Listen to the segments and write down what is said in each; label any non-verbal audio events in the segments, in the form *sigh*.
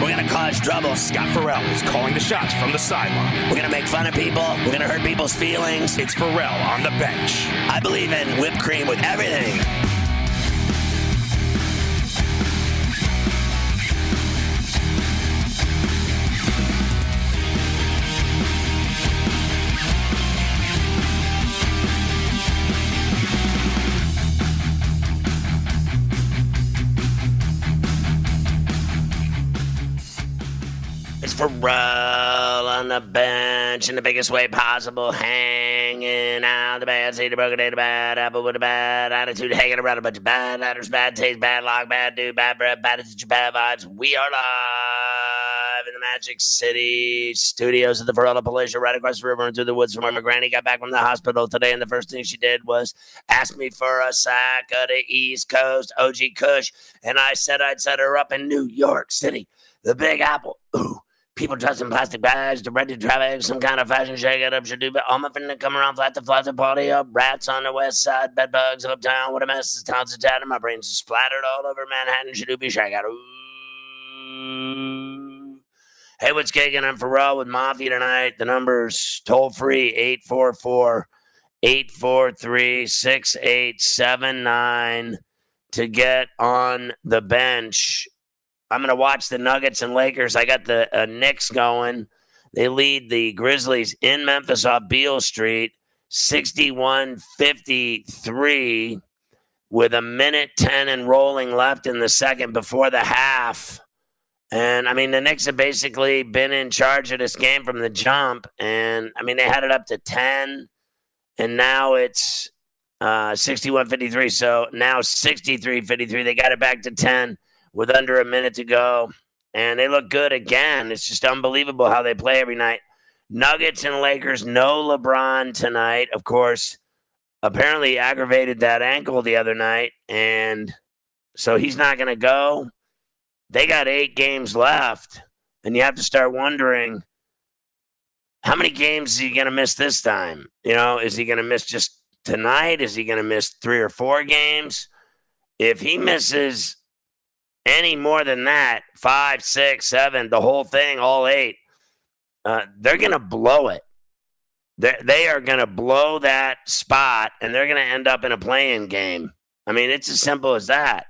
We're gonna cause trouble. Scott Ferrall is calling the shots from the sideline. We're gonna make fun of people. We're gonna hurt people's feelings. It's Ferrall on the bench. I believe in whipped cream with everything. Ferrall on the bench in the biggest way possible, hanging out the bad seed, the broken day, the bad apple with a bad attitude, hanging around a bunch of bad letters, bad taste, bad luck, bad dude, bad breath, bad attitude, bad vibes. We are live in the Magic City studios of the Ferrall Appalachia, right across the river and through the woods from where my granny got back from the hospital today, and the first thing she did was ask me for a sack of the East Coast OG Kush, and I said I'd set her up in New York City, the Big Apple. Ooh people dressed in plastic bags, directed traffic, some kind of fashion shake it up, should do, but all my finna come around flat to flat to party up, rats on the west side, bed bugs uptown, what a mess, this town's a tattered, my brains are splattered all over Manhattan, should be shake out. Ooh. Hey, what's kicking? I'm Ferrall with Mafia tonight. The number's toll free 844 843 6879 to get on the bench. I'm going to watch the Nuggets and Lakers. I got the uh, Knicks going. They lead the Grizzlies in Memphis off Beale Street 61 53 with a minute 10 and rolling left in the second before the half. And I mean, the Knicks have basically been in charge of this game from the jump. And I mean, they had it up to 10, and now it's uh, 61 53. So now 63 53. They got it back to 10 with under a minute to go. And they look good again. It's just unbelievable how they play every night. Nuggets and Lakers, no LeBron tonight. Of course, apparently aggravated that ankle the other night. And so he's not going to go. They got eight games left. And you have to start wondering how many games is he going to miss this time? You know, is he going to miss just tonight? Is he going to miss three or four games? If he misses any more than that, five, six, seven, the whole thing, all eight, uh, they're going to blow it. They're, they are going to blow that spot and they're going to end up in a playing game. I mean, it's as simple as that.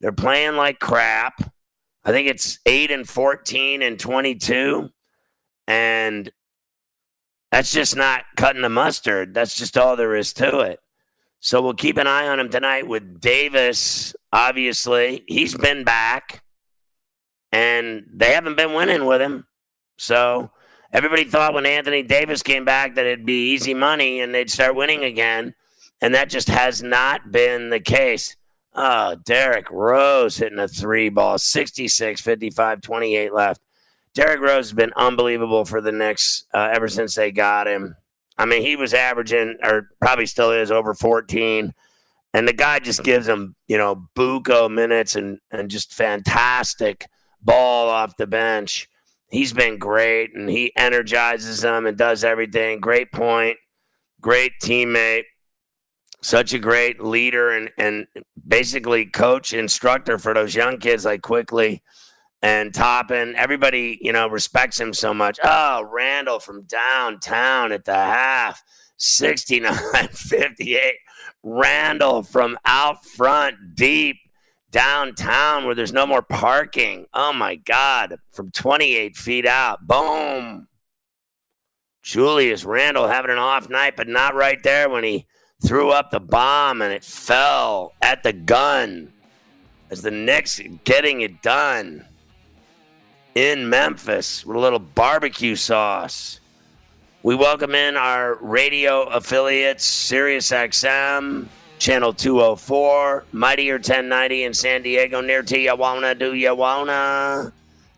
They're playing like crap. I think it's 8 and 14 and 22. And that's just not cutting the mustard. That's just all there is to it. So we'll keep an eye on him tonight with Davis. Obviously, he's been back, and they haven't been winning with him. So everybody thought when Anthony Davis came back that it'd be easy money and they'd start winning again, and that just has not been the case. Oh, Derrick Rose hitting a three ball, 66, 55, 28 left. Derrick Rose has been unbelievable for the Knicks uh, ever since they got him. I mean, he was averaging, or probably still is, over 14. And the guy just gives him, you know, buco minutes and, and just fantastic ball off the bench. He's been great and he energizes them and does everything. Great point, great teammate, such a great leader and, and basically coach, instructor for those young kids like Quickley and Toppin. Everybody, you know, respects him so much. Oh, Randle from downtown at the half, 69 *laughs* 58. Randle from out front, deep downtown where there's no more parking. Oh my God, from 28 feet out. Boom. Julius Randle having an off night, but not right there when he threw up the bomb and it fell at the gun as the Knicks getting it done in Memphis with a little barbecue sauce. We welcome in our radio affiliates, Sirius XM, Channel 204, Mightier 1090 in San Diego, near Tijuana. Do wanna?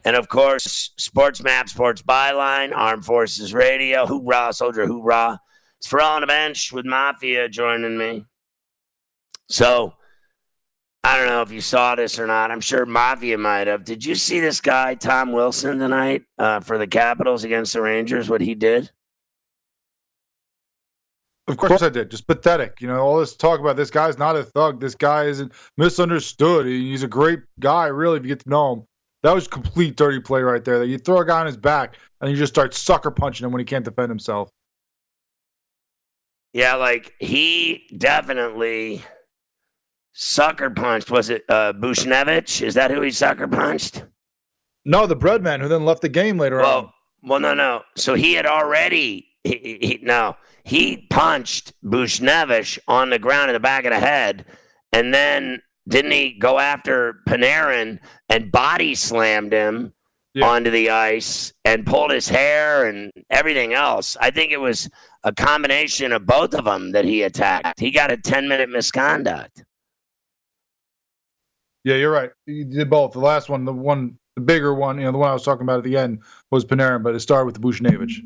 And of course, Sports Map, Sports Byline, Armed Forces Radio, hoorah, soldier, hoorah. It's for on the bench with Mafia joining me. So I don't know if you saw this or not. I'm sure Mafia might have. Did you see this guy, Tom Wilson, tonight uh, for the Capitals against the Rangers? What he did? Of course I did. Just pathetic. You know, all this talk about this guy's not a thug. This guy isn't misunderstood. He's a great guy, really, if you get to know him. That was complete dirty play right there. That you throw a guy on his back and you just start sucker punching him when he can't defend himself. Yeah, like he definitely sucker punched. Was it uh, Buchnevich? Is that who he sucker punched? No, the breadman who then left the game later well, on. Well, no, no. So he had already he, he, no he punched Buchnevich on the ground in the back of the head, and then didn't he go after Panarin and body slammed him yeah. onto the ice and pulled his hair and everything else? I think it was a combination of both of them that he attacked. He got a 10 minute misconduct. Yeah, you're right. You did both. The last one, the one, the bigger one, you know, the one I was talking about at the end was Panarin, but it started with the Buchnevich.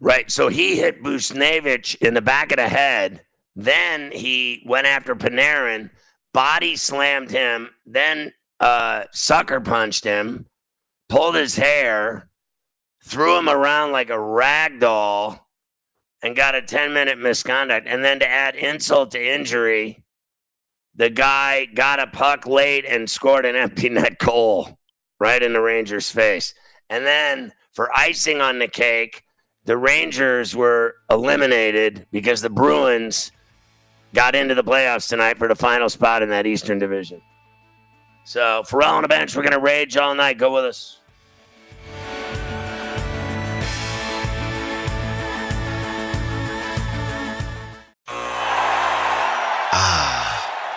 Right. So he hit Buchnevich in the back of the head. Then he went after Panarin, body slammed him, then uh, sucker punched him, pulled his hair, threw him around like a rag doll, and got a 10 minute misconduct. And then to add insult to injury, the guy got a puck late and scored an empty net goal right in the Rangers' face. And then for icing on the cake, the Rangers were eliminated because the Bruins got into the playoffs tonight for the final spot in that Eastern Division. So, Ferrall on the bench, we're going to rage all night. Go with us.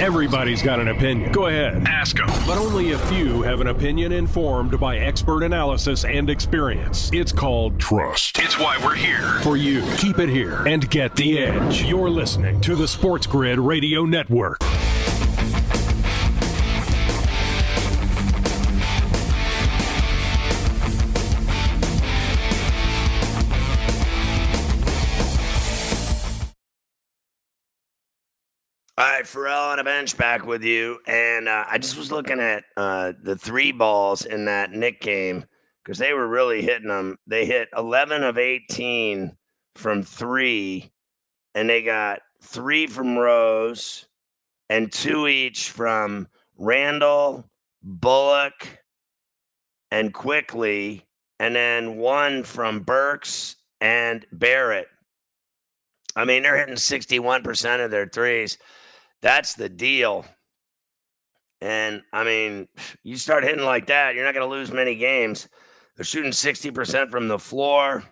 Everybody's got an opinion. Go ahead, ask them. But only a few have an opinion informed by expert analysis and experience. It's called trust. It's why we're here. For you, keep it here and get the edge. You're listening to the Sports Grid Radio Network. All right, Ferrall on a bench back with you. And uh, I just was looking at uh, the three balls in that Knick game because they were really hitting them. They hit 11 of 18 from three, and they got three from Rose and two each from Randle, Bullock, and Quickley, and then one from Burks and Barrett. I mean, they're hitting 61% of their threes. That's the deal. And I mean, you start hitting like that, you're not going to lose many games. They're shooting 60% from the floor.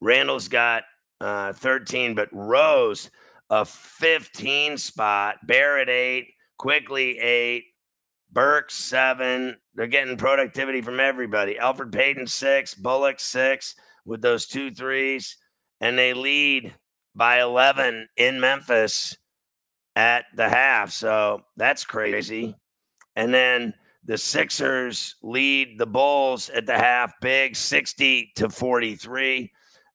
Randle's got uh, 13, but Rose, a 15 spot. Barrett, eight. Quickley eight. Burke, seven. They're getting productivity from everybody. Elfrid Payton, six. Bullock, six with those two threes. And they lead by 11 in Memphis at the half. So that's crazy. And then the Sixers lead the Bulls at the half big 60 to 43.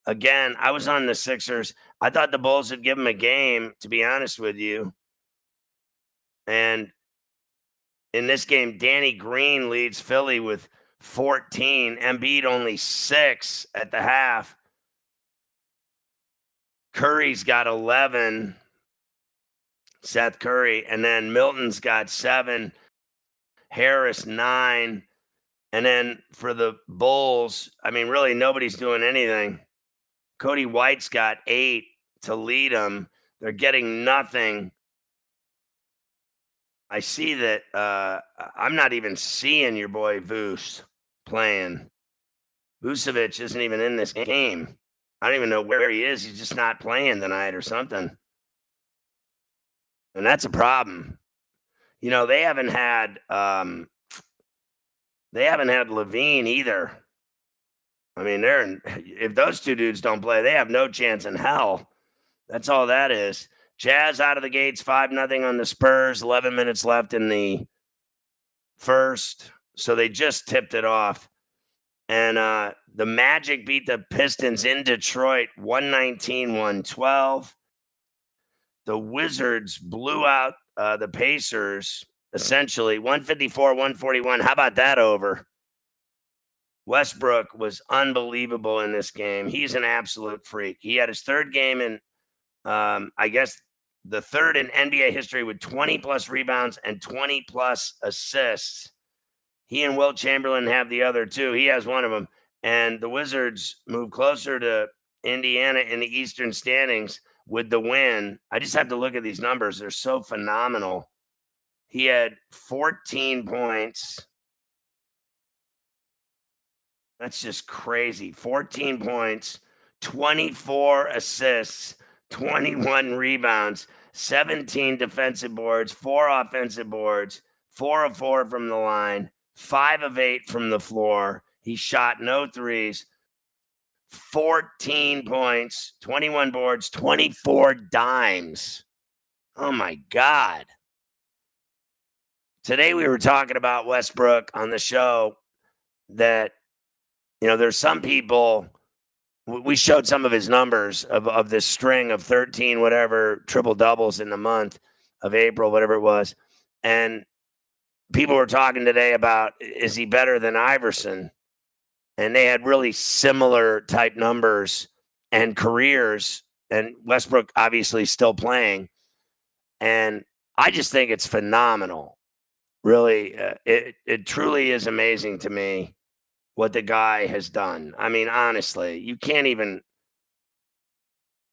Again, I was on the Sixers. I thought the Bulls would give them a game, to be honest with you. And in this game, Danny Green leads Philly with 14. Embiid only six at the half. Curry's got 11. Seth Curry. And then Milton's got seven. Harris, nine. And then for the Bulls, I mean, really, nobody's doing anything. Coby White's got eight to lead them. They're getting nothing. I see that uh, I'm not even seeing your boy Voos playing. Vucevic isn't even in this game. I don't even know where he is. He's just not playing tonight or something. And that's a problem. You know, they haven't had um, they haven't had LaVine either. I mean, they're in, *sighs* if those two dudes don't play, they have no chance in hell. That's all that is. Jazz out of the gates, five nothing on the Spurs. Eleven minutes left in the first, so they just tipped it off. And uh, the Magic beat the Pistons in Detroit, 119 112. The Wizards blew out uh, the Pacers essentially 154, 141. How about that over? Westbrook was unbelievable in this game. He's an absolute freak. He had his third game in, um, I guess, the third in NBA history with 20 plus rebounds and 20 plus assists. He and Wilt Chamberlain have the other two. He has one of them. And the Wizards move closer to Indiana in the Eastern standings with the win. I just have to look at these numbers. They're so phenomenal. He had 14 points. That's just crazy. 14 points, 24 assists, 21 rebounds, 17 defensive boards, four offensive boards, four of four from the line, five of eight from the floor. He shot no threes, 14 points, 21 boards, 24 dimes. Oh my God. Today we were talking about Westbrook on the show that you know there's some people we showed some of his numbers of, of this string of 13 whatever triple doubles in the month of April whatever it was and people were talking today about is he better than Iverson and they had really similar type numbers and careers and Westbrook obviously still playing and I just think it's phenomenal really, uh, it it truly is amazing to me what the guy has done. I mean, honestly, you can't even.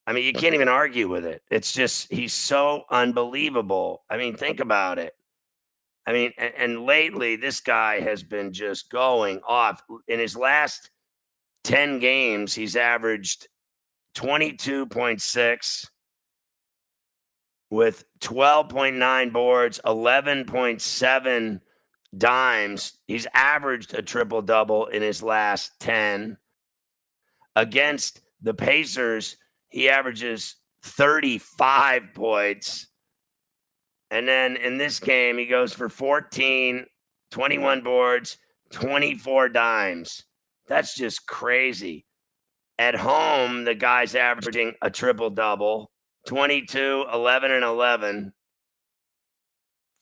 I mean, you can't even argue with it. It's just he's so unbelievable. I mean, think about it. I mean, and, and lately this guy has been just going off. In his last 10 games, he's averaged 22.6, with 12.9 boards, 11.7 dimes. He's averaged a triple double in his last 10. Against the Pacers, he averages 35 points. And then in this game, he goes for 14, 21 boards, 24 dimes. That's just crazy. At home, the guy's averaging a triple double. 22, 11, and 11.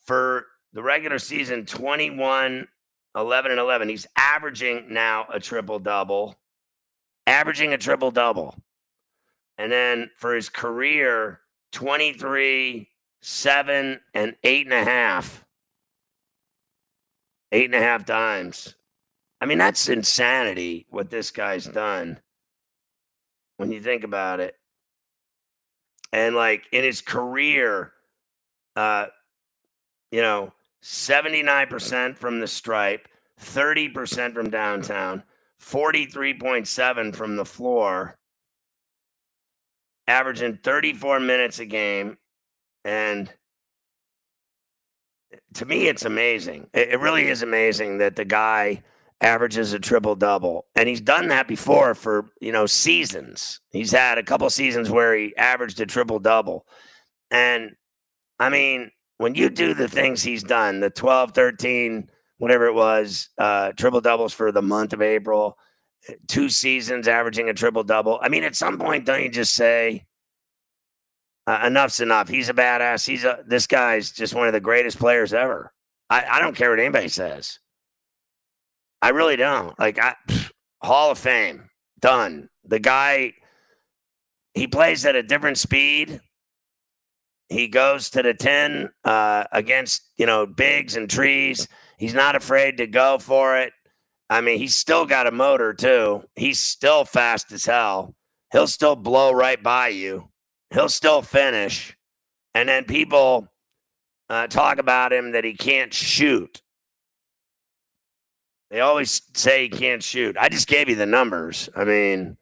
For the regular season, 21, 11, and 11. He's averaging now a triple double, averaging a triple double. And then for his career, 23, 7, and 8.5. Eight and a half times. I mean, that's insanity what this guy's done when you think about it and like in his career, uh, you know, 79% from the stripe, 30% from downtown, 43.7 from the floor, averaging 34 minutes a game. And to me, it's amazing. It, really is amazing that the guy averages a triple double. And he's done that before for, you know, seasons. He's had a couple seasons where he averaged a triple double. And I mean, when you do the things he's done, the 12, 13, whatever it was, uh, triple doubles for the month of April, two seasons averaging a triple double. I mean, at some point, don't you just say, uh, enough's enough. He's a badass. He's a, this guy's just one of the greatest players ever. I, I don't care what anybody says. I really don't. Like I Hall of Fame. Done. The guy he plays at a different speed. He goes to the 10 uh, against, you know, bigs and trees. He's not afraid to go for it. I mean, he's still got a motor too. He's still fast as hell. He'll still blow right by you. He'll still finish. And then people uh, talk about him that he can't shoot. They always say he can't shoot. I just gave you the numbers. I mean,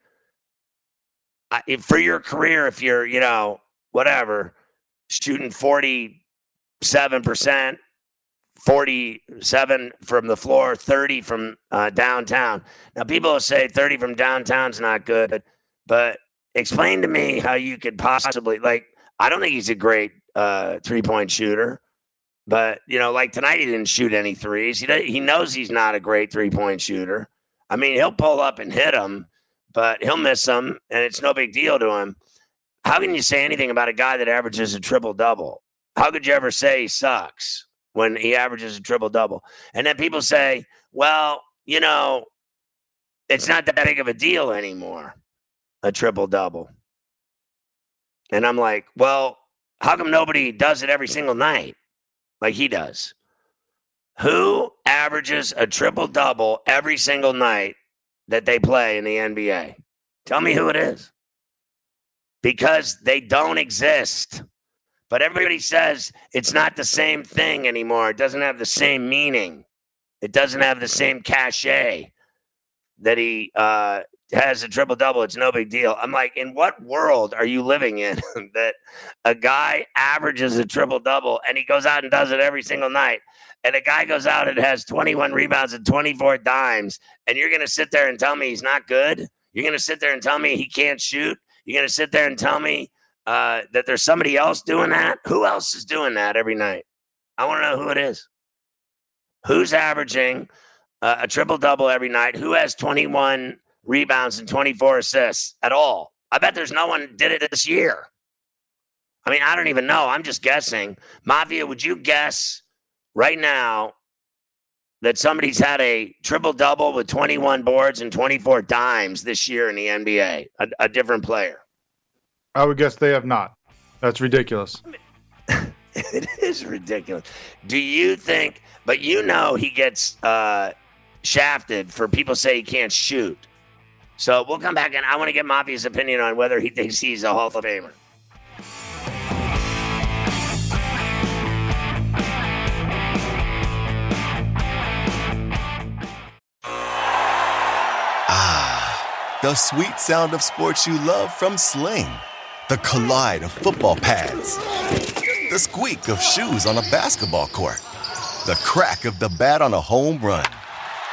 I, for your career, if you're, you know, whatever, shooting 47%, 47 from the floor, 30 from uh, downtown. Now, people say 30 from downtown's not good, but explain to me how you could possibly, like, I don't think he's a great uh, three point shooter. But you know, like tonight, he didn't shoot any threes. He he knows he's not a great three point shooter. I mean, he'll pull up and hit them, but he'll miss them, and it's no big deal to him. How can you say anything about a guy that averages a triple double? How could you ever say he sucks when he averages a triple double? And then people say, well, you know, it's not that big of a deal anymore, a triple double. And I'm like, well, how come nobody does it every single night? like he does. Who averages a triple double every single night that they play in the NBA? Tell me who it is. Because they don't exist. But everybody says it's not the same thing anymore. It doesn't have the same meaning. It doesn't have the same cachet that he uh, has a triple double. It's no big deal. I'm like, in what world are you living in *laughs* that a guy averages a triple double and he goes out and does it every single night? And a guy goes out and has 21 rebounds and 24 dimes, and you're going to sit there and tell me he's not good? You're going to sit there and tell me he can't shoot? You're going to sit there and tell me uh, that there's somebody else doing that? Who else is doing that every night? I want to know who it is. Who's averaging uh, a triple double every night? Who has 21 rebounds and 24 assists at all. I bet there's no one did it this year. I mean, I don't even know. I'm just guessing. Mafia, would you guess right now that somebody's had a triple double with 21 boards and 24 dimes this year in the NBA? A, a different player. I would guess they have not. That's ridiculous. *laughs* it is ridiculous. Do you think? But you know he gets uh, shafted for people say he can't shoot. So we'll come back and I want to get Mafia's opinion on whether he thinks he's a Hall of Famer. Ah, the sweet sound of sports you love from Sling. The collide of football pads. The squeak of shoes on a basketball court. The crack of the bat on a home run.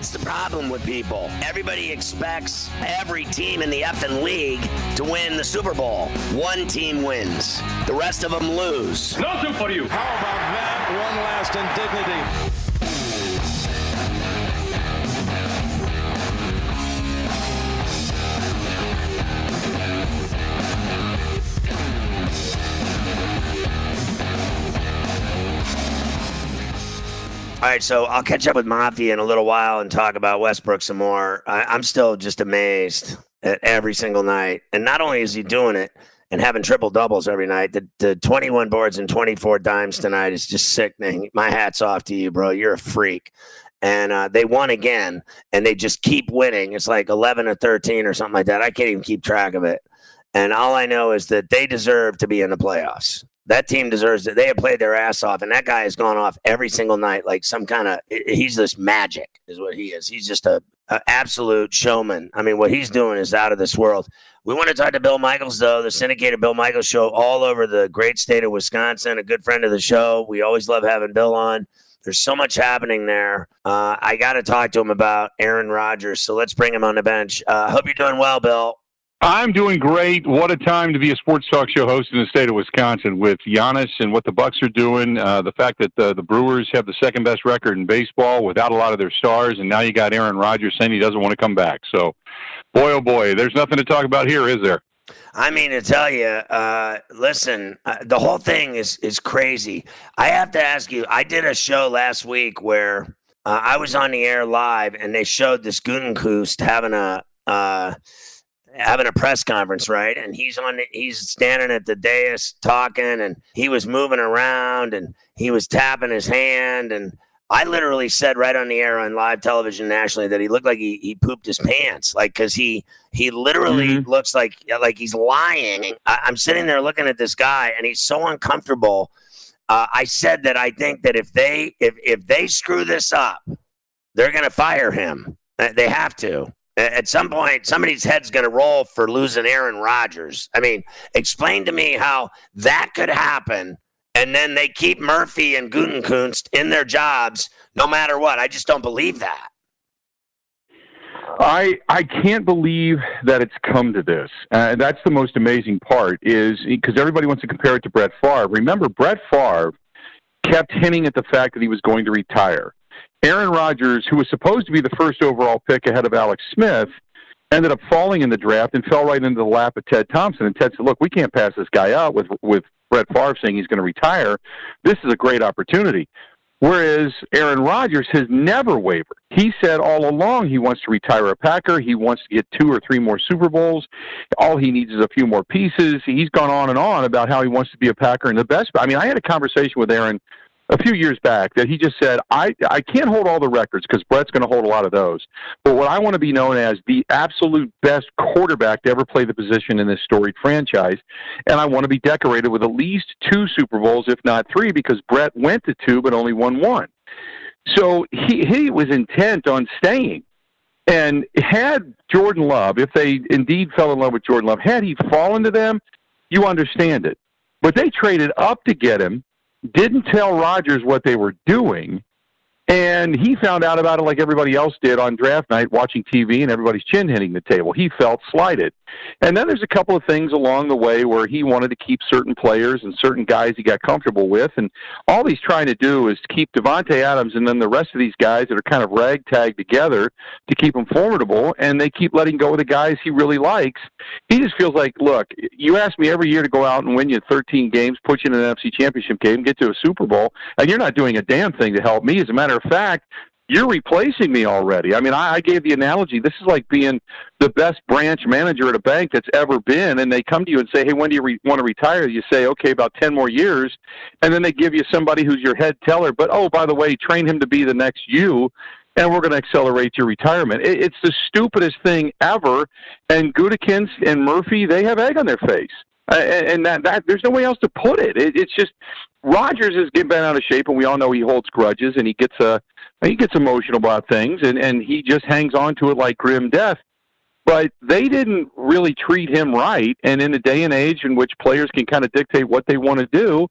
That's the problem with people. Everybody expects every team in the effing league to win the Super Bowl. One team wins, the rest of them lose. Nothing for you. How about that? One last indignity. All right, so I'll catch up with Mafia in a little while and talk about Westbrook some more. I, am still just amazed at every single night. And not only is he doing it and having triple doubles every night, the, the 21 boards and 24 dimes tonight is just sickening. My hat's off to you, bro. You're a freak. And uh, they won again, and they just keep winning. It's like 11 or 13 or something like that. I can't even keep track of it. And all I know is that they deserve to be in the playoffs that team deserves it. They have played their ass off, and that guy has gone off every single night like some kind of. He's this magic, is what he is. He's just a, a, absolute showman. I mean, what he's doing is out of this world. We want to talk to Bill Michaels, though, the syndicated Bill Michaels show all over the great state of Wisconsin. A good friend of the show. We always love having Bill on. There's so much happening there. Uh, I got to talk to him about Aaron Rodgers. So let's bring him on the bench. I uh, hope you're doing well, Bill. I'm doing great. What a time to be a sports talk show host in the state of Wisconsin with Giannis and what the Bucks are doing. Uh, the fact that the, the Brewers have the second best record in baseball without a lot of their stars, and now you got Aaron Rodgers saying he doesn't want to come back. So, boy, oh boy, there's nothing to talk about here, is there? I mean to tell you, uh, listen, uh, the whole thing is is crazy. I have to ask you. I did a show last week where uh, I was on the air live, and they showed this Gutekunst having a uh, having a press conference, right? And he's on, he's standing at the dais talking, and he was moving around, and he was tapping his hand, and I literally said right on the air on live television nationally that he looked like he, he pooped his pants, like because he he literally mm-hmm. looks like like he's lying. I, am sitting there looking at this guy, and he's so uncomfortable. Uh, I said that I think that if they if if they screw this up, they're going to fire him. Uh, they have to. At some point, somebody's head's going to roll for losing Aaron Rodgers. I mean, explain to me how that could happen and then they keep Murphy and Gutekunst in their jobs no matter what. I just don't believe that. I I can't believe that it's come to this. Uh, that's the most amazing part is because everybody wants to compare it to Brett Favre. Remember, Brett Favre kept hinting at the fact that he was going to retire. Aaron Rodgers, who was supposed to be the first overall pick ahead of Alex Smith, ended up falling in the draft and fell right into the lap of Ted Thompson. And Ted said, "Look, we can't pass this guy out with with Brett Favre saying he's going to retire, this is a great opportunity. Whereas Aaron Rodgers has never wavered. He said all along he wants to retire a Packer. He wants to get two or three more Super Bowls. All he needs is a few more pieces. He's gone on and on about how he wants to be a Packer and the best. I mean, I had a conversation with Aaron a few years back that he just said, I, I can't hold all the records because Brett's going to hold a lot of those. But what I want to be known as the absolute best quarterback to ever play the position in this storied franchise. And I want to be decorated with at least two Super Bowls, if not three, because Brett went to two but only won one. So he, he was intent on staying. And had Jordan Love, if they indeed fell in love with Jordan Love, had he fallen to them, you understand it. But they traded up to get him didn't tell Rodgers what they were doing, and he found out about it like everybody else did on draft night, watching TV and everybody's chin hitting the table. He felt slighted. And then there's a couple of things along the way where he wanted to keep certain players and certain guys he got comfortable with. And all he's trying to do is keep Davante Adams and then the rest of these guys that are kind of ragtag together to keep them formidable. And they keep letting go of the guys he really likes. He just feels like, look, you ask me every year to go out and win you 13 games, put you in an NFC championship game, get to a Super Bowl, and you're not doing a damn thing to help me. As a matter of fact, you're replacing me already. I mean, I, I gave the analogy. This is like being the best branch manager at a bank that's ever been, and they come to you and say, "Hey, when do you re- want to retire?" You say, "Okay, about ten more years," and then they give you somebody who's your head teller. But oh, by the way, train him to be the next you, and we're going to accelerate your retirement. It, it's the stupidest thing ever. And Gutekunst and Murphy, they have egg on their face. Uh, and that, that there's no way else to put it. it it's just Rodgers is getting bent out of shape, and we all know he holds grudges, and he gets a uh, he gets emotional about things, and and he just hangs on to it like grim death. But they didn't really treat him right, and in a day and age in which players can kind of dictate what they want to do,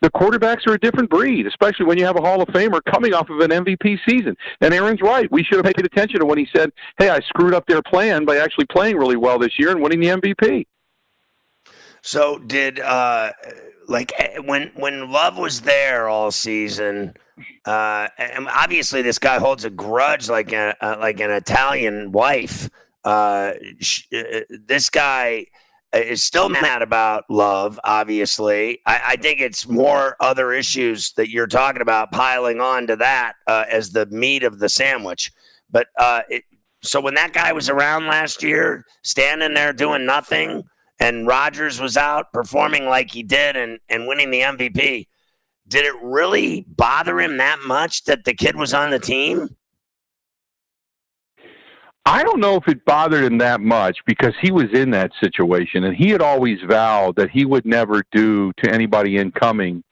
the quarterbacks are a different breed, especially when you have a Hall of Famer coming off of an MVP season. And Aaron's right. We should have paid attention to when he said, "Hey, I screwed up their plan by actually playing really well this year and winning the MVP." So did uh like eh, when when Love was there all season, uh and obviously this guy holds a grudge like a, uh, like an Italian wife. Uh, sh- uh, this guy is still mad about Love. Obviously, I, I, think it's more other issues that you're talking about piling on to that uh, as the meat of the sandwich. But uh, it, so when that guy was around last year, standing there doing nothing and Rodgers was out performing like he did and, and winning the MVP, did it really bother him that much that the kid was on the team? I don't know if it bothered him that much because he was in that situation and he had always vowed that he would never do to anybody incoming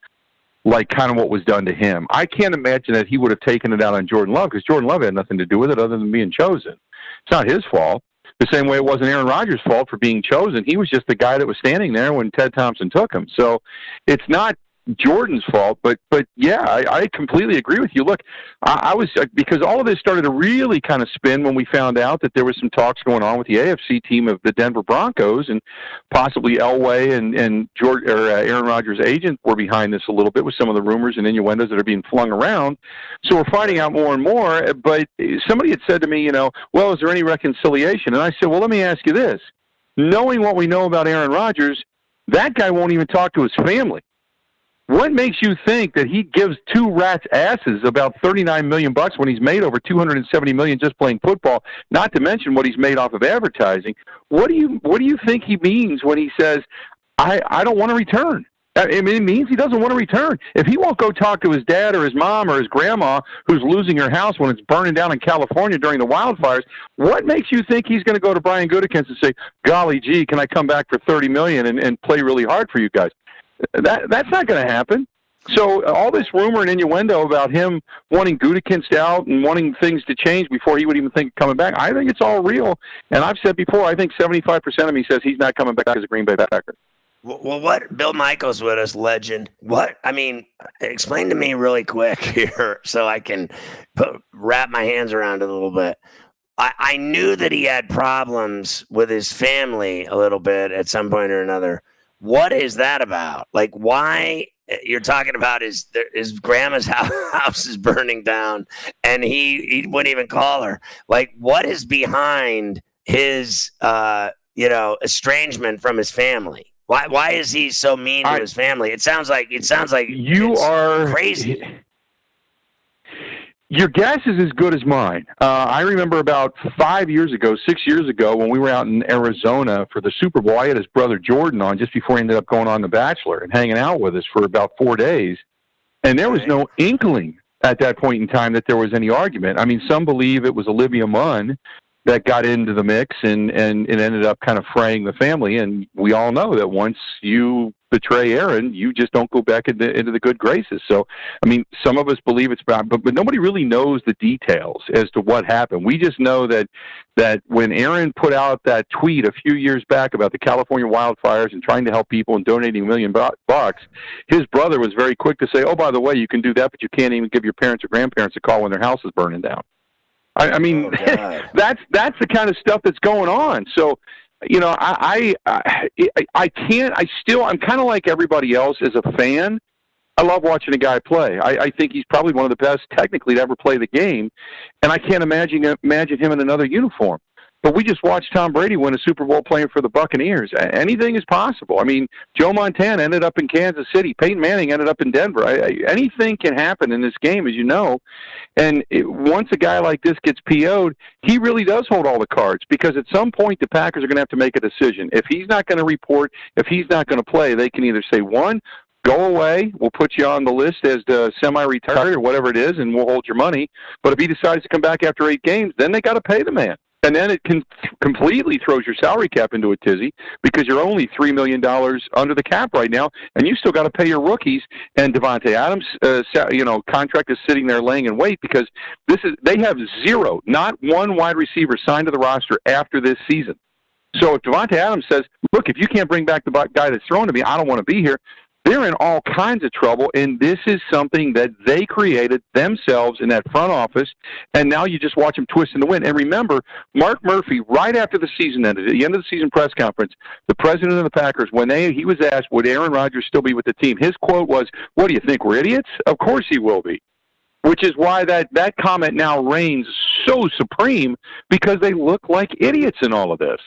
like kind of what was done to him. I can't imagine that he would have taken it out on Jordan Love because Jordan Love had nothing to do with it other than being chosen. It's not his fault the same way it wasn't Aaron Rodgers' fault for being chosen. He was just the guy that was standing there when Ted Thompson took him. So it's not Jordan's fault. But but yeah, I, I completely agree with you. Look, I, I was uh, because all of this started to really kind of spin when we found out that there was some talks going on with the AFC team of the Denver Broncos and possibly Elway and and George or uh, Aaron Rodgers' agent were behind this a little bit with some of the rumors and innuendos that are being flung around. So we're finding out more and more. But somebody had said to me, you know, well, is there any reconciliation? And I said, well, let me ask you this. Knowing what we know about Aaron Rodgers, that guy won't even talk to his family. What makes you think that he gives two rats asses about 39 million bucks when he's made over 270 million just playing football, not to mention what he's made off of advertising? What do you what do you think he means when he says I I don't want to return? I mean, it means he doesn't want to return. If he won't go talk to his dad or his mom or his grandma who's losing her house when it's burning down in California during the wildfires, what makes you think he's going to go to Brian Gutekunst and say, "Golly gee, can I come back for thirty million and, and play really hard for you guys?" That that's not going to happen. So all this rumor and innuendo about him wanting Gutekunst out and wanting things to change before he would even think of coming back, I think it's all real. And I've said before, I think 75% of me says he's not coming back as a Green Bay Packer. Well, what Bill Michaels with us, legend. What I mean, explain to me really quick *laughs* here, so I can put, wrap my hands around it a little bit. I, I knew that he had problems with his family a little bit at some point or another. What is that about? Like, why eh, you're talking about his his grandma's *laughs* house is burning down, and he he wouldn't even call her. Like, what is behind his uh you know estrangement from his family? Why why is he so mean to his family? It sounds like it sounds like you are crazy. Your guess is as good as mine. Uh, I remember about five years ago, six years ago, when we were out in Arizona for the Super Bowl. I had his brother Jordan on just before he ended up going on The Bachelor and hanging out with us for about four days. And there was no inkling at that point in time that there was any argument. I mean, some believe it was Olivia Munn that got into the mix and and it ended up kind of fraying the family. And we all know that once you betray Aaron, you just don't go back into, into the good graces. So, I mean, some of us believe it's bad, but but nobody really knows the details as to what happened. We just know that that when Aaron put out that tweet a few years back about the California wildfires and trying to help people and donating a million bucks, his brother was very quick to say, "Oh, by the way, you can do that, but you can't even give your parents or grandparents a call when their house is burning down." I, I mean, oh, *laughs* that's that's the kind of stuff that's going on. So, you know, I I I, I can't. I still I'm kind of like everybody else as a fan. I love watching a guy play. I, I think he's probably one of the best technically to ever play the game, and I can't imagine imagine him in another uniform. But we just watched Tom Brady win a Super Bowl playing for the Buccaneers. Anything is possible. I mean, Joe Montana ended up in Kansas City. Peyton Manning ended up in Denver. I, I, anything can happen in this game, as you know. And it, once a guy like this gets PO'd, he really does hold all the cards because at some point the Packers are going to have to make a decision. If he's not going to report, if he's not going to play, they can either say, one, go away. We'll put you on the list as the semi-retired or whatever it is, and we'll hold your money. But if he decides to come back after eight games, then they got to pay the man and then it can completely throws your salary cap into a tizzy because you're only three million dollars under the cap right now, and you still got to pay your rookies. And Davante Adams, uh, you know, contract is sitting there laying in wait because this is they have zero, not one wide receiver signed to the roster after this season. So if Davante Adams says, "Look, if you can't bring back the guy that's thrown to me, I don't want to be here," they're in all kinds of trouble. And this is something that they created themselves in that front office. And now you just watch them twist in the wind. And remember, Mark Murphy, right after the season ended, at the end of the season press conference, the president of the Packers, when they he was asked, would Aaron Rodgers still be with the team? His quote was, What do you think? We're idiots? Of course he will be. Which is why that, that comment now reigns so supreme because they look like idiots in all of this.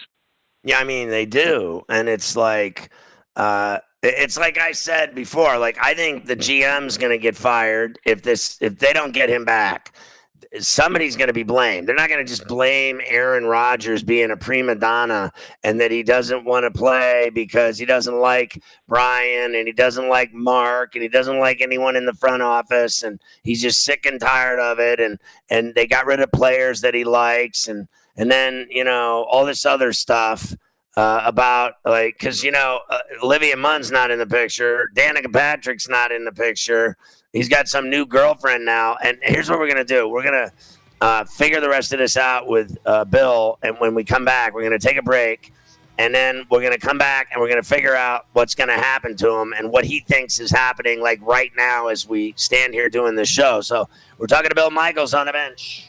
Yeah, I mean, they do. And it's like, uh, it's like I said before. Like I think the GM's going to get fired if this if they don't get him back. Somebody's going to be blamed. They're not going to just blame Aaron Rodgers being a prima donna and that he doesn't want to play because he doesn't like Brian and he doesn't like Mark and he doesn't like anyone in the front office and he's just sick and tired of it and and they got rid of players that he likes and and then you know all this other stuff uh, about like because you know uh, Olivia Munn's not in the picture, Danica Patrick's not in the picture. He's got some new girlfriend now, and here's what we're gonna do: we're gonna uh, figure the rest of this out with uh, Bill, and when we come back, we're gonna take a break. and then we're to come back and we're to figure out what's to happen to him and what he thinks is happening like right now as we stand here doing this show. So we're talking to Bill Michaels on the bench.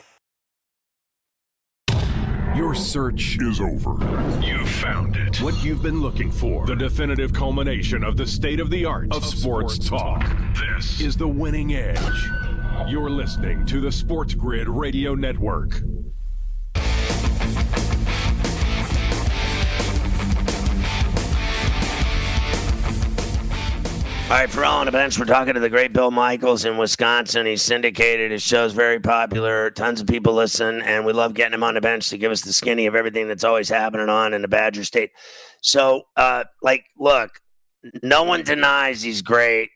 Your search is over. You found it. What you've been looking for. The definitive culmination of the state of the art of, of sports, sports talk. talk. This is the winning edge. You're listening to the Sports Grid Radio Network. All right, for all on the bench, we're talking to the great Bill Michaels in Wisconsin. He's syndicated. His show's very popular. Tons of people listen, and we love getting him on the bench to give us the skinny of everything that's always happening on in the Badger State. So, uh, like, look, no one denies he's great.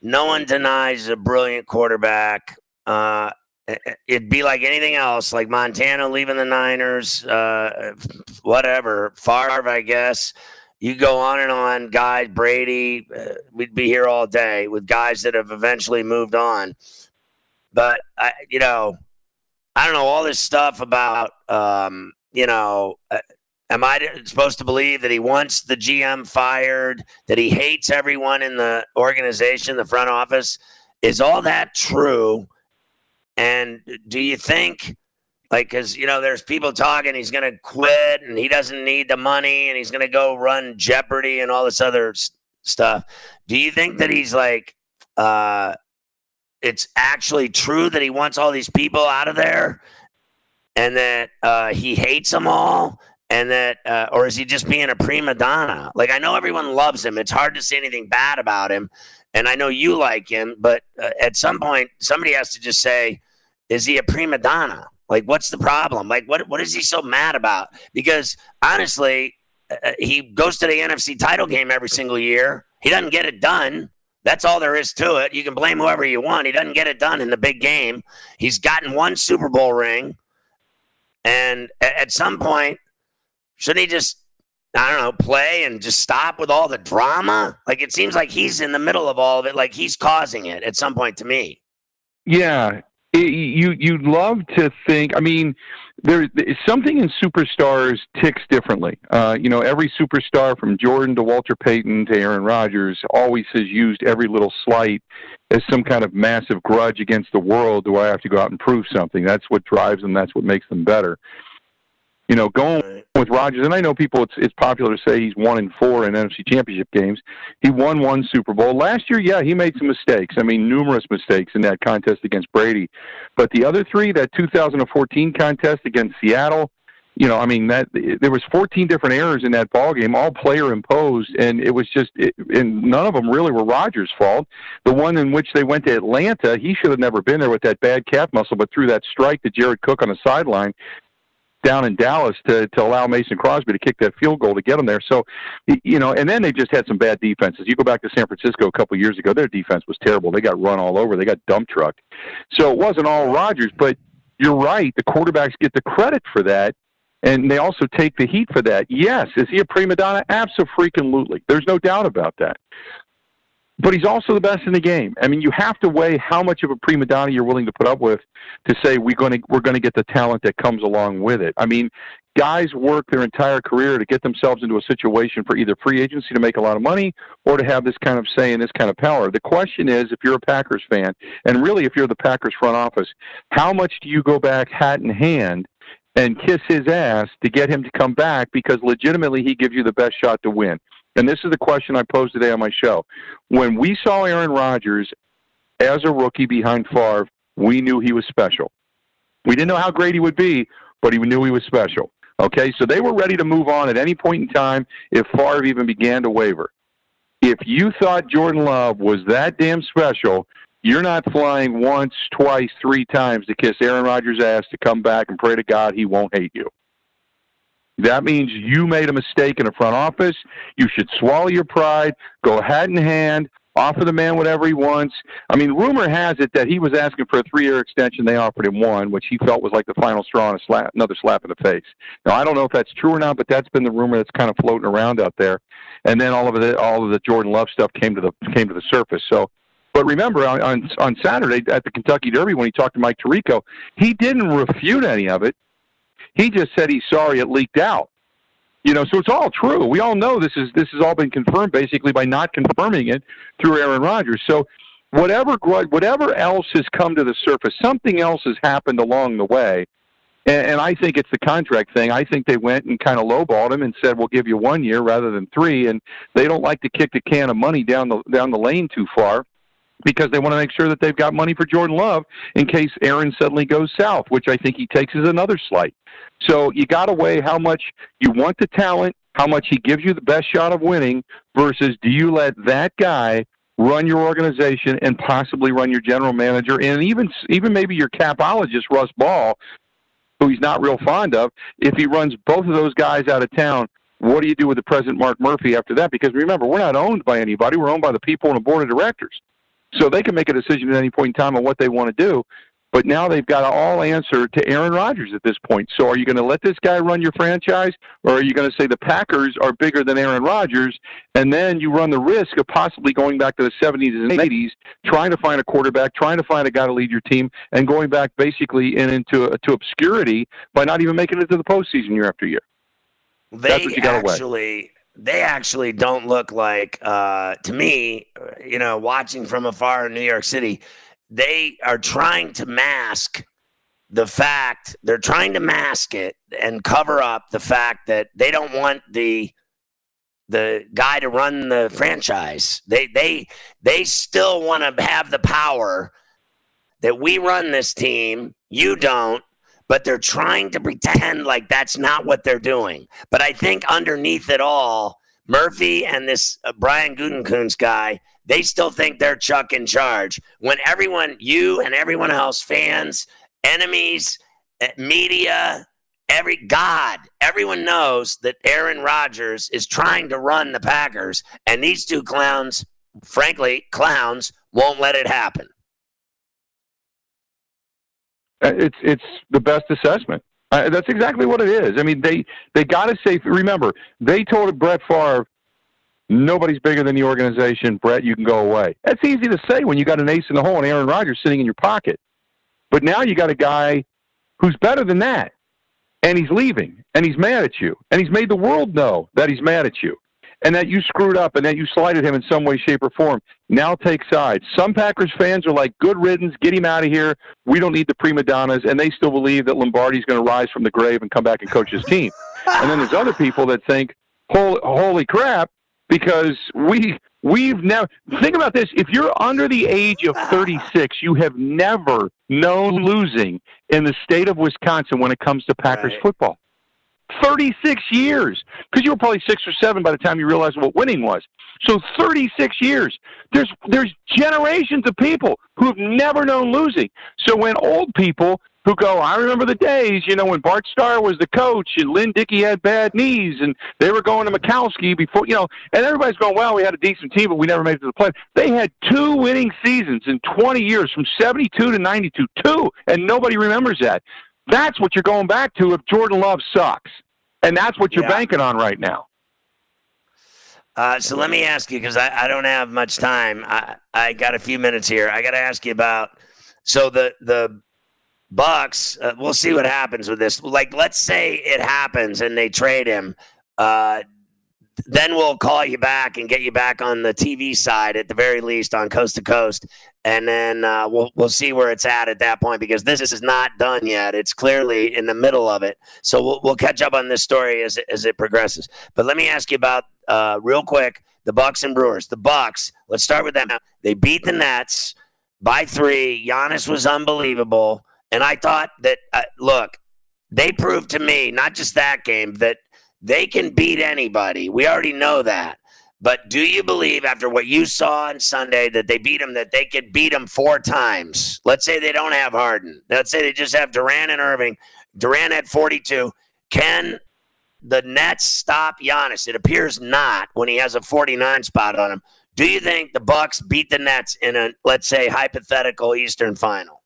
No one denies a brilliant quarterback. Uh, it'd be like anything else, like Montana leaving the Niners, uh, whatever. Favre, I guess you go on and on, guys, Brady, uh, we'd be here all day with guys that have eventually moved on. But I, you know, I don't know all this stuff about, um, you know, uh, am I supposed to believe that he wants the GM fired, that he hates everyone in the organization, the front office? Is all that true? And do you think like, because, you know, there's people talking he's going to quit and he doesn't need the money and he's going to go run Jeopardy and all this other s- stuff. Do you think that he's like, uh, it's actually true that he wants all these people out of there and that uh, he hates them all? And that, uh, or is he just being a prima donna? Like, I know everyone loves him. It's hard to say anything bad about him. And I know you like him, but uh, at some point, somebody has to just say, is he a prima donna? Like, what's the problem? Like, what what is he so mad about? Because honestly, uh, uh he goes to the NFC title game every single year. He doesn't get it done. That's all there is to it. You can blame whoever you want. He doesn't get it done in the big game. He's gotten one Super Bowl ring. And at some point, shouldn't he just, I don't know, play and just stop with all the drama? Like it seems like he's in the middle of all of it, like he's causing it at some point to me. Yeah, you you'd love to think. I mean, there something in superstars ticks differently. Uh, you know, every superstar from Jordan to Walter Payton to Aaron Rodgers always has used every little slight as some kind of massive grudge against the world. Do I have to go out and prove something? That's what drives them. That's what makes them better you know, going with Rodgers, and I know people, it's it's popular to say he's one in four in NFC Championship games. He won one Super Bowl last year. Yeah, he made some mistakes. I mean, numerous mistakes in that contest against Brady. But the other three, that 2014 contest against Seattle, you know, I mean that there was 14 different errors in that ball game, all player imposed, and it was just, it, and none of them really were Rodgers' fault. The one in which they went to Atlanta, he should have never been there with that bad calf muscle, but threw that strike to Jared Cook on the sideline down in Dallas to to allow Mason Crosby to kick that field goal to get them there. So, you know, and then they just had some bad defenses. You go back to San Francisco a couple years ago, their defense was terrible. They got run all over. They got dump trucked. So it wasn't all Rodgers, but you're right. The quarterbacks get the credit for that. And they also take the heat for that. Yes, is he a prima donna? Absolutely. There's no doubt about that but he's also the best in the game. I mean, you have to weigh how much of a prima donna you're willing to put up with to say we're going to we're going to get the talent that comes along with it. I mean, guys work their entire career to get themselves into a situation for either free agency to make a lot of money or to have this kind of say and this kind of power. The question is, if you're a Packers fan, and really if you're the Packers front office, how much do you go back hat in hand? And kiss his ass to get him to come back because legitimately he gives you the best shot to win. And this is the question I posed today on my show. When we saw Aaron Rodgers as a rookie behind Favre, we knew he was special. We didn't know how great he would be, but he knew he was special. Okay, so they were ready to move on at any point in time if Favre even began to waver. If you thought Jordan Love was that damn special, You're not flying once, twice, three times to kiss Aaron Rodgers' ass to come back and pray to God he won't hate you. That means you made a mistake in the front office. You should swallow your pride, go hat in hand, offer the man whatever he wants. I mean, rumor has it that he was asking for a three-year extension. They offered him one, which he felt was like the final straw and a slap, another slap in the face. Now, I don't know if that's true or not, but that's been the rumor that's kind of floating around out there. And then all of the all of the Jordan Love stuff came to the came to the surface. So but remember, on, on, on Saturday at the Kentucky Derby, when he talked to Mike Tirico, he didn't refute any of it. He just said he's sorry it leaked out. You know, so it's all true. We all know this is this has all been confirmed basically by not confirming it through Aaron Rodgers. So whatever whatever else has come to the surface, something else has happened along the way. And, and I think it's the contract thing. I think they went and kind of lowballed him and said, "We'll give you one year rather than three. And they don't like to kick the can of money down the down the lane too far because they want to make sure that they've got money for Jordan Love in case Aaron suddenly goes south, which I think he takes as another slight. So you got to weigh how much you want the talent, how much he gives you the best shot of winning, versus do you let that guy run your organization and possibly run your general manager and even even maybe your capologist Russ Ball, who he's not real fond of. If he runs both of those guys out of town, what do you do with the president Mark Murphy after that? Because remember, we're not owned by anybody; we're owned by the people on the board of directors. So they can make a decision at any point in time on what they want to do. But now they've got to all answer to Aaron Rodgers at this point. So are you going to let this guy run your franchise, or are you going to say the Packers are bigger than Aaron Rodgers, and then you run the risk of possibly going back to the 70s and 80s, trying to find a quarterback, trying to find a guy to lead your team, and going back basically in, into to obscurity by not even making it to the postseason year after year. They That's they actually don't look like uh, to me you know watching from afar in new york city they are trying to mask the fact they're trying to mask it and cover up the fact that they don't want the the guy to run the franchise. They they they still want to have the power that we run this team you don't but they're trying to pretend like that's not what they're doing. But I think underneath it all, Murphy and this uh, Brian Gutekunst guy, they still think they're Chuck in charge. When everyone, you and everyone else, fans, enemies, eh, media, every God, everyone knows that Aaron Rodgers is trying to run the Packers, and these two clowns, frankly, clowns, won't let it happen. Uh, it's it's the best assessment. Uh, that's exactly what it is. I mean, they they got to say. Remember, they told Brett Favre, "Nobody's bigger than the organization." Brett, you can go away. That's easy to say when you got an ace in the hole and Aaron Rodgers sitting in your pocket. But now you got a guy who's better than that, and he's leaving, and he's mad at you, and he's made the world know that he's mad at you and that you screwed up and that you slighted him in some way, shape, or form. Now take sides. Some Packers fans are like, good riddance, get him out of here. We don't need the prima donnas. And they still believe that Lombardi's going to rise from the grave and come back and coach his team. and then there's other people that think, holy, holy crap, because we. We've never think about this. If you're under the age of 36, you have never known losing in the state of Wisconsin when it comes to Packers right. football. 36 years because you were probably six or seven by the time you realized what winning was. So 36 years. There's there's generations of people who've never known losing. So when old people who go, I remember the days, you know, when Bart Starr was the coach and Lynn Dickey had bad knees and they were going to Majkowski before, you know, and everybody's going, well, we had a decent team, but we never made it to the play. They had two winning seasons in 20 years from 72 to 92, two, and nobody remembers that. That's what you're going back to if Jordan Love sucks. And that's what you're yeah. banking on right now. Uh, so let me ask you, because I, I don't have much time. I, I got a few minutes here. I got to ask you about so the the Bucks. Uh, we'll see what happens with this. Like, let's say it happens and they trade him. Uh, then we'll call you back and get you back on the TV side at the very least on coast to coast, and then uh, we'll we'll see where it's at at that point because this is not done yet. It's clearly in the middle of it, so we'll we'll catch up on this story as it, as it progresses. But let me ask you about uh, real quick the Bucks and Brewers. The Bucks. Let's start with them. They beat the Nets by three. Giannis was unbelievable, and I thought that uh, look, they proved to me not just that game that they can beat anybody. We already know that. But do you believe, after what you saw on Sunday, that they beat them, that they could beat them four times? Let's say they don't have Harden. Let's say they just have Durant and Irving. Durant at 42. Can the Nets stop Giannis? It appears not when he has a 49 spot on him. Do you think the Bucks beat the Nets in a, let's say, hypothetical Eastern final?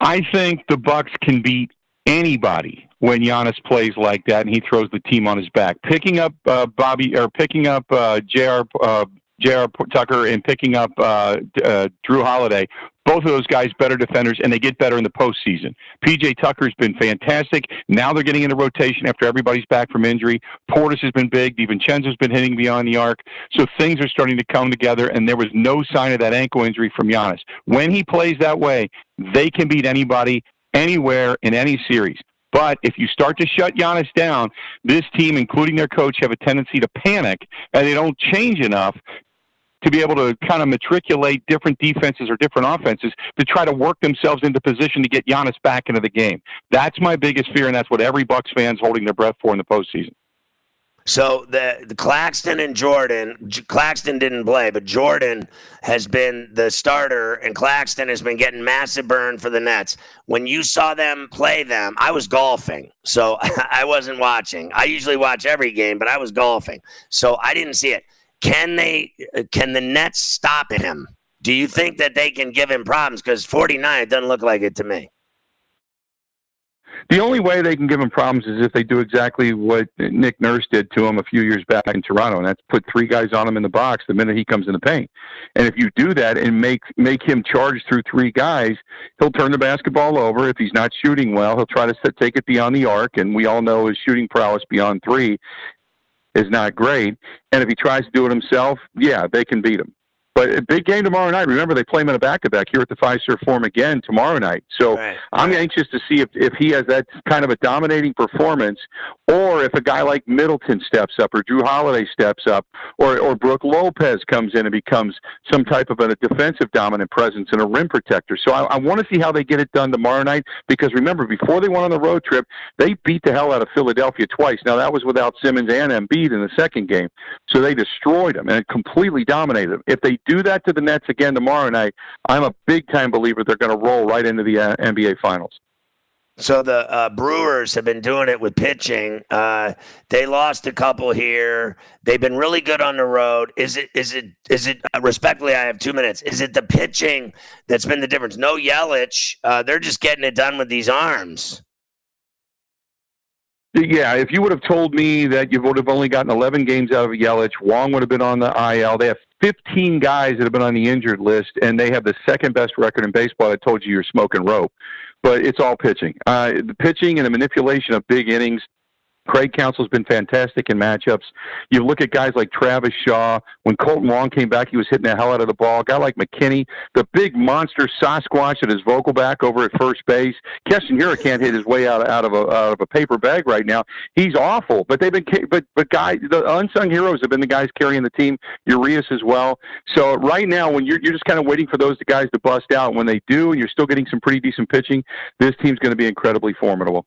I think the Bucks can beat anybody when Giannis plays like that and he throws the team on his back. Picking up uh, Bobby or picking up uh, J.R. Uh, J.R. Tucker and picking up uh, uh, Jrue Holiday, both of those guys better defenders, and they get better in the postseason. PJ Tucker's been fantastic. Now they're getting into rotation after everybody's back from injury. Portis has been big. DiVincenzo's been hitting beyond the arc. So things are starting to come together, and there was no sign of that ankle injury from Giannis. When he plays that way, they can beat anybody, anywhere, in any series. But if you start to shut Giannis down, this team, including their coach, have a tendency to panic and they don't change enough to be able to kind of matriculate different defenses or different offenses to try to work themselves into position to get Giannis back into the game. That's my biggest fear, and that's what every Bucks fan's holding their breath for in the postseason. So the, the Claxton and Jordan, Claxton didn't play, but Jordan has been the starter, and Claxton has been getting massive burn for the Nets. When you saw them play them, I was golfing, so *laughs* I wasn't watching. I usually watch every game, but I was golfing, so I didn't see it. Can they? Uh, can the Nets stop him? Do you think that they can give him problems? Because 49, it doesn't look like it to me. The only way they can give him problems is if they do exactly what Nick Nurse did to him a few years back in Toronto, and that's put three guys on him in the box the minute he comes in the paint. And if you do that and make make him charge through three guys, he'll turn the basketball over. If he's not shooting well, he'll try to set, take it beyond the arc, and we all know his shooting prowess beyond three is not great. And if he tries to do it himself, yeah, they can beat him. But a big game tomorrow night. Remember, they play him in a back-to-back here at the Fiserv Forum again tomorrow night. So right, I'm anxious to see if, if he has that kind of a dominating performance, or if a guy like Middleton steps up, or Jrue Holiday steps up, or or Brook Lopez comes in and becomes some type of a defensive dominant presence and a rim protector. So I, I want to see how they get it done tomorrow night. Because remember, before they went on the road trip, they beat the hell out of Philadelphia twice. Now that was without Simmons and Embiid in the second game, so they destroyed them and completely dominated them. If they do that to the Nets again tomorrow night, I'm a big time believer they're going to roll right into the uh, NBA Finals. So the uh, Brewers have been doing it with pitching. Uh, they lost a couple here. They've been really good on the road. Is it? Is it? Is it? Uh, respectfully, I have two minutes. Is it the pitching that's been the difference? No Yelich. Uh, they're just getting it done with these arms. Yeah, if you would have told me that you would have only gotten 11 games out of Yelich, Wong would have been on the IL. They have 15 guys that have been on the injured list, and they have the second best record in baseball. I told you you're smoking rope, but it's all pitching. Uh, the pitching and the manipulation of big innings Craig Counsell's been fantastic in matchups. You look at guys like Travis Shaw. When Kolten Wong came back, he was hitting the hell out of the ball. A guy like McKinney, the big monster Sasquatch at his Vogelbach over at first base. Keston Hiura can't hit his way out, out of a out of a paper bag right now. He's awful. But they've been but but guys, the unsung heroes have been the guys carrying the team. Urias as well. So right now, when you're you're just kind of waiting for those guys to bust out. When they do, and you're still getting some pretty decent pitching, this team's going to be incredibly formidable.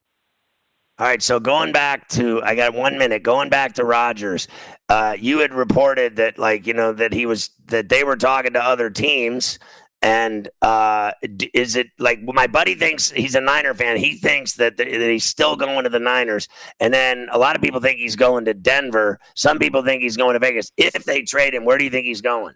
All right, so going back to, I got one minute. Going back to Rodgers, uh, you had reported that, like, you know, that he was that they were talking to other teams, and uh, is it like my buddy thinks he's a Niner fan? He thinks that, the, that he's still going to the Niners, and then a lot of people think he's going to Denver. Some people think he's going to Vegas. If they trade him, where do you think he's going?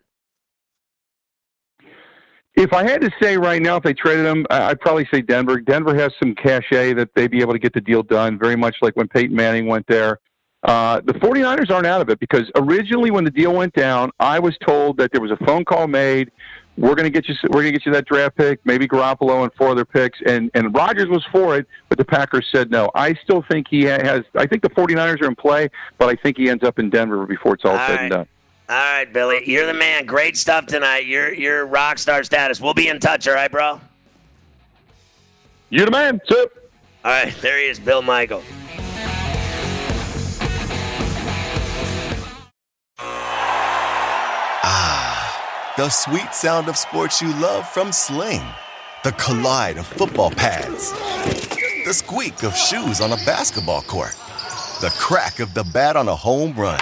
If I had to say right now, if they traded him, I'd probably say Denver. Denver has some cachet that they'd be able to get the deal done, very much like when Peyton Manning went there. Uh, the 49ers aren't out of it because originally when the deal went down, I was told that there was a phone call made. We're going to get you. We're going to get you that draft pick, maybe Garoppolo and four other picks. And and Rodgers was for it, but the Packers said no. I still think he has. I think the 49ers are in play, but I think he ends up in Denver before it's all, all said right. and done. All right, Billy, you're the man. Great stuff tonight. You're you're rock star status. We'll be in touch. All right, bro. You're the man. Sir. All right, there he is, Bill Michael. Ah, the sweet sound of sports you love from Sling. The collide of football pads. The squeak of shoes on a basketball court. The crack of the bat on a home run.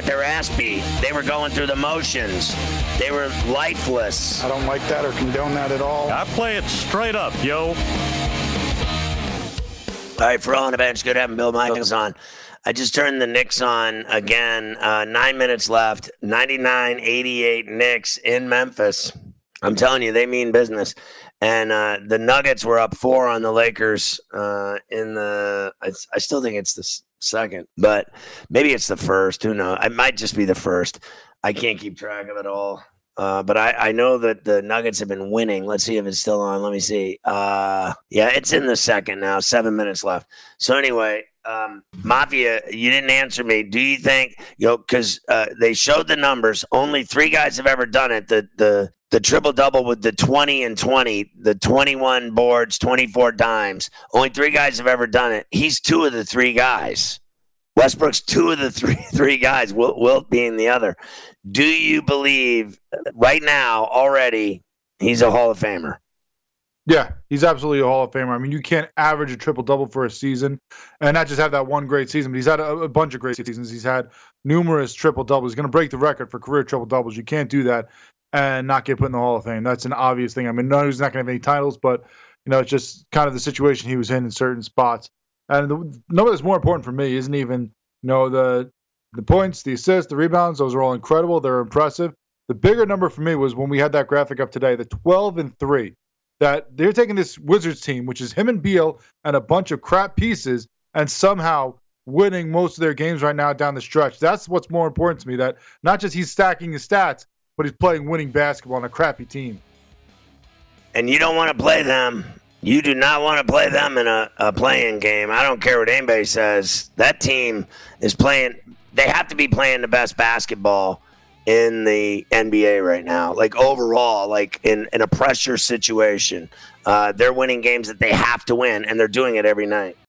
Got their ass beat. They were going through the motions. They were lifeless. I don't like that or condone that at all. I play it straight up, yo. All right, for all on the bench, good having Bill Michaels on. I just turned the Knicks on again. Uh, nine minutes left. 99 88 Knicks in Memphis. I'm telling you, they mean business. And uh, the Nuggets were up four on the Lakers uh, in the. I, I still think it's the s- second, but maybe it's the first. Who knows? It might just be the first. I can't keep track of it all. Uh, but I, I know that the Nuggets have been winning. Let's see if it's still on. Let me see. Uh, yeah, it's in the second now. Seven minutes left. So anyway, um, Mafia, you didn't answer me. Do you think you know? Because uh, they showed the numbers. Only three guys have ever done it. The the the triple double with the twenty and twenty, the twenty one boards, twenty four dimes. Only three guys have ever done it. He's two of the three guys. Westbrook's two of the *laughs* three three guys. Wilt, Wilt being the other. Do you believe right now already he's a Hall of Famer? Yeah, he's absolutely a Hall of Famer. I mean, you can't average a triple double for a season and not just have that one great season, but he's had a, a bunch of great seasons. He's had numerous triple doubles. He's going to break the record for career triple doubles. You can't do that and not get put in the Hall of Fame. That's an obvious thing. I mean, no, he's not going to have any titles, but you know, it's just kind of the situation he was in in certain spots. And the number that's more important for me isn't even you know the the points, the assists, the rebounds. Those are all incredible. They're impressive. The bigger number for me was when we had that graphic up today, the 12 and three that they're taking this Wizards team, which is him and Beal and a bunch of crap pieces, and somehow winning most of their games right now down the stretch. That's what's more important to me. That not just he's stacking his stats, but he's playing winning basketball on a crappy team. And you don't want to play them. You do not want to play them in a, a playing game. I don't care what anybody says. That team is playing. They have to be playing the best basketball in the NBA right now. Like overall, like in, in a pressure situation, uh, they're winning games that they have to win, and they're doing it every night.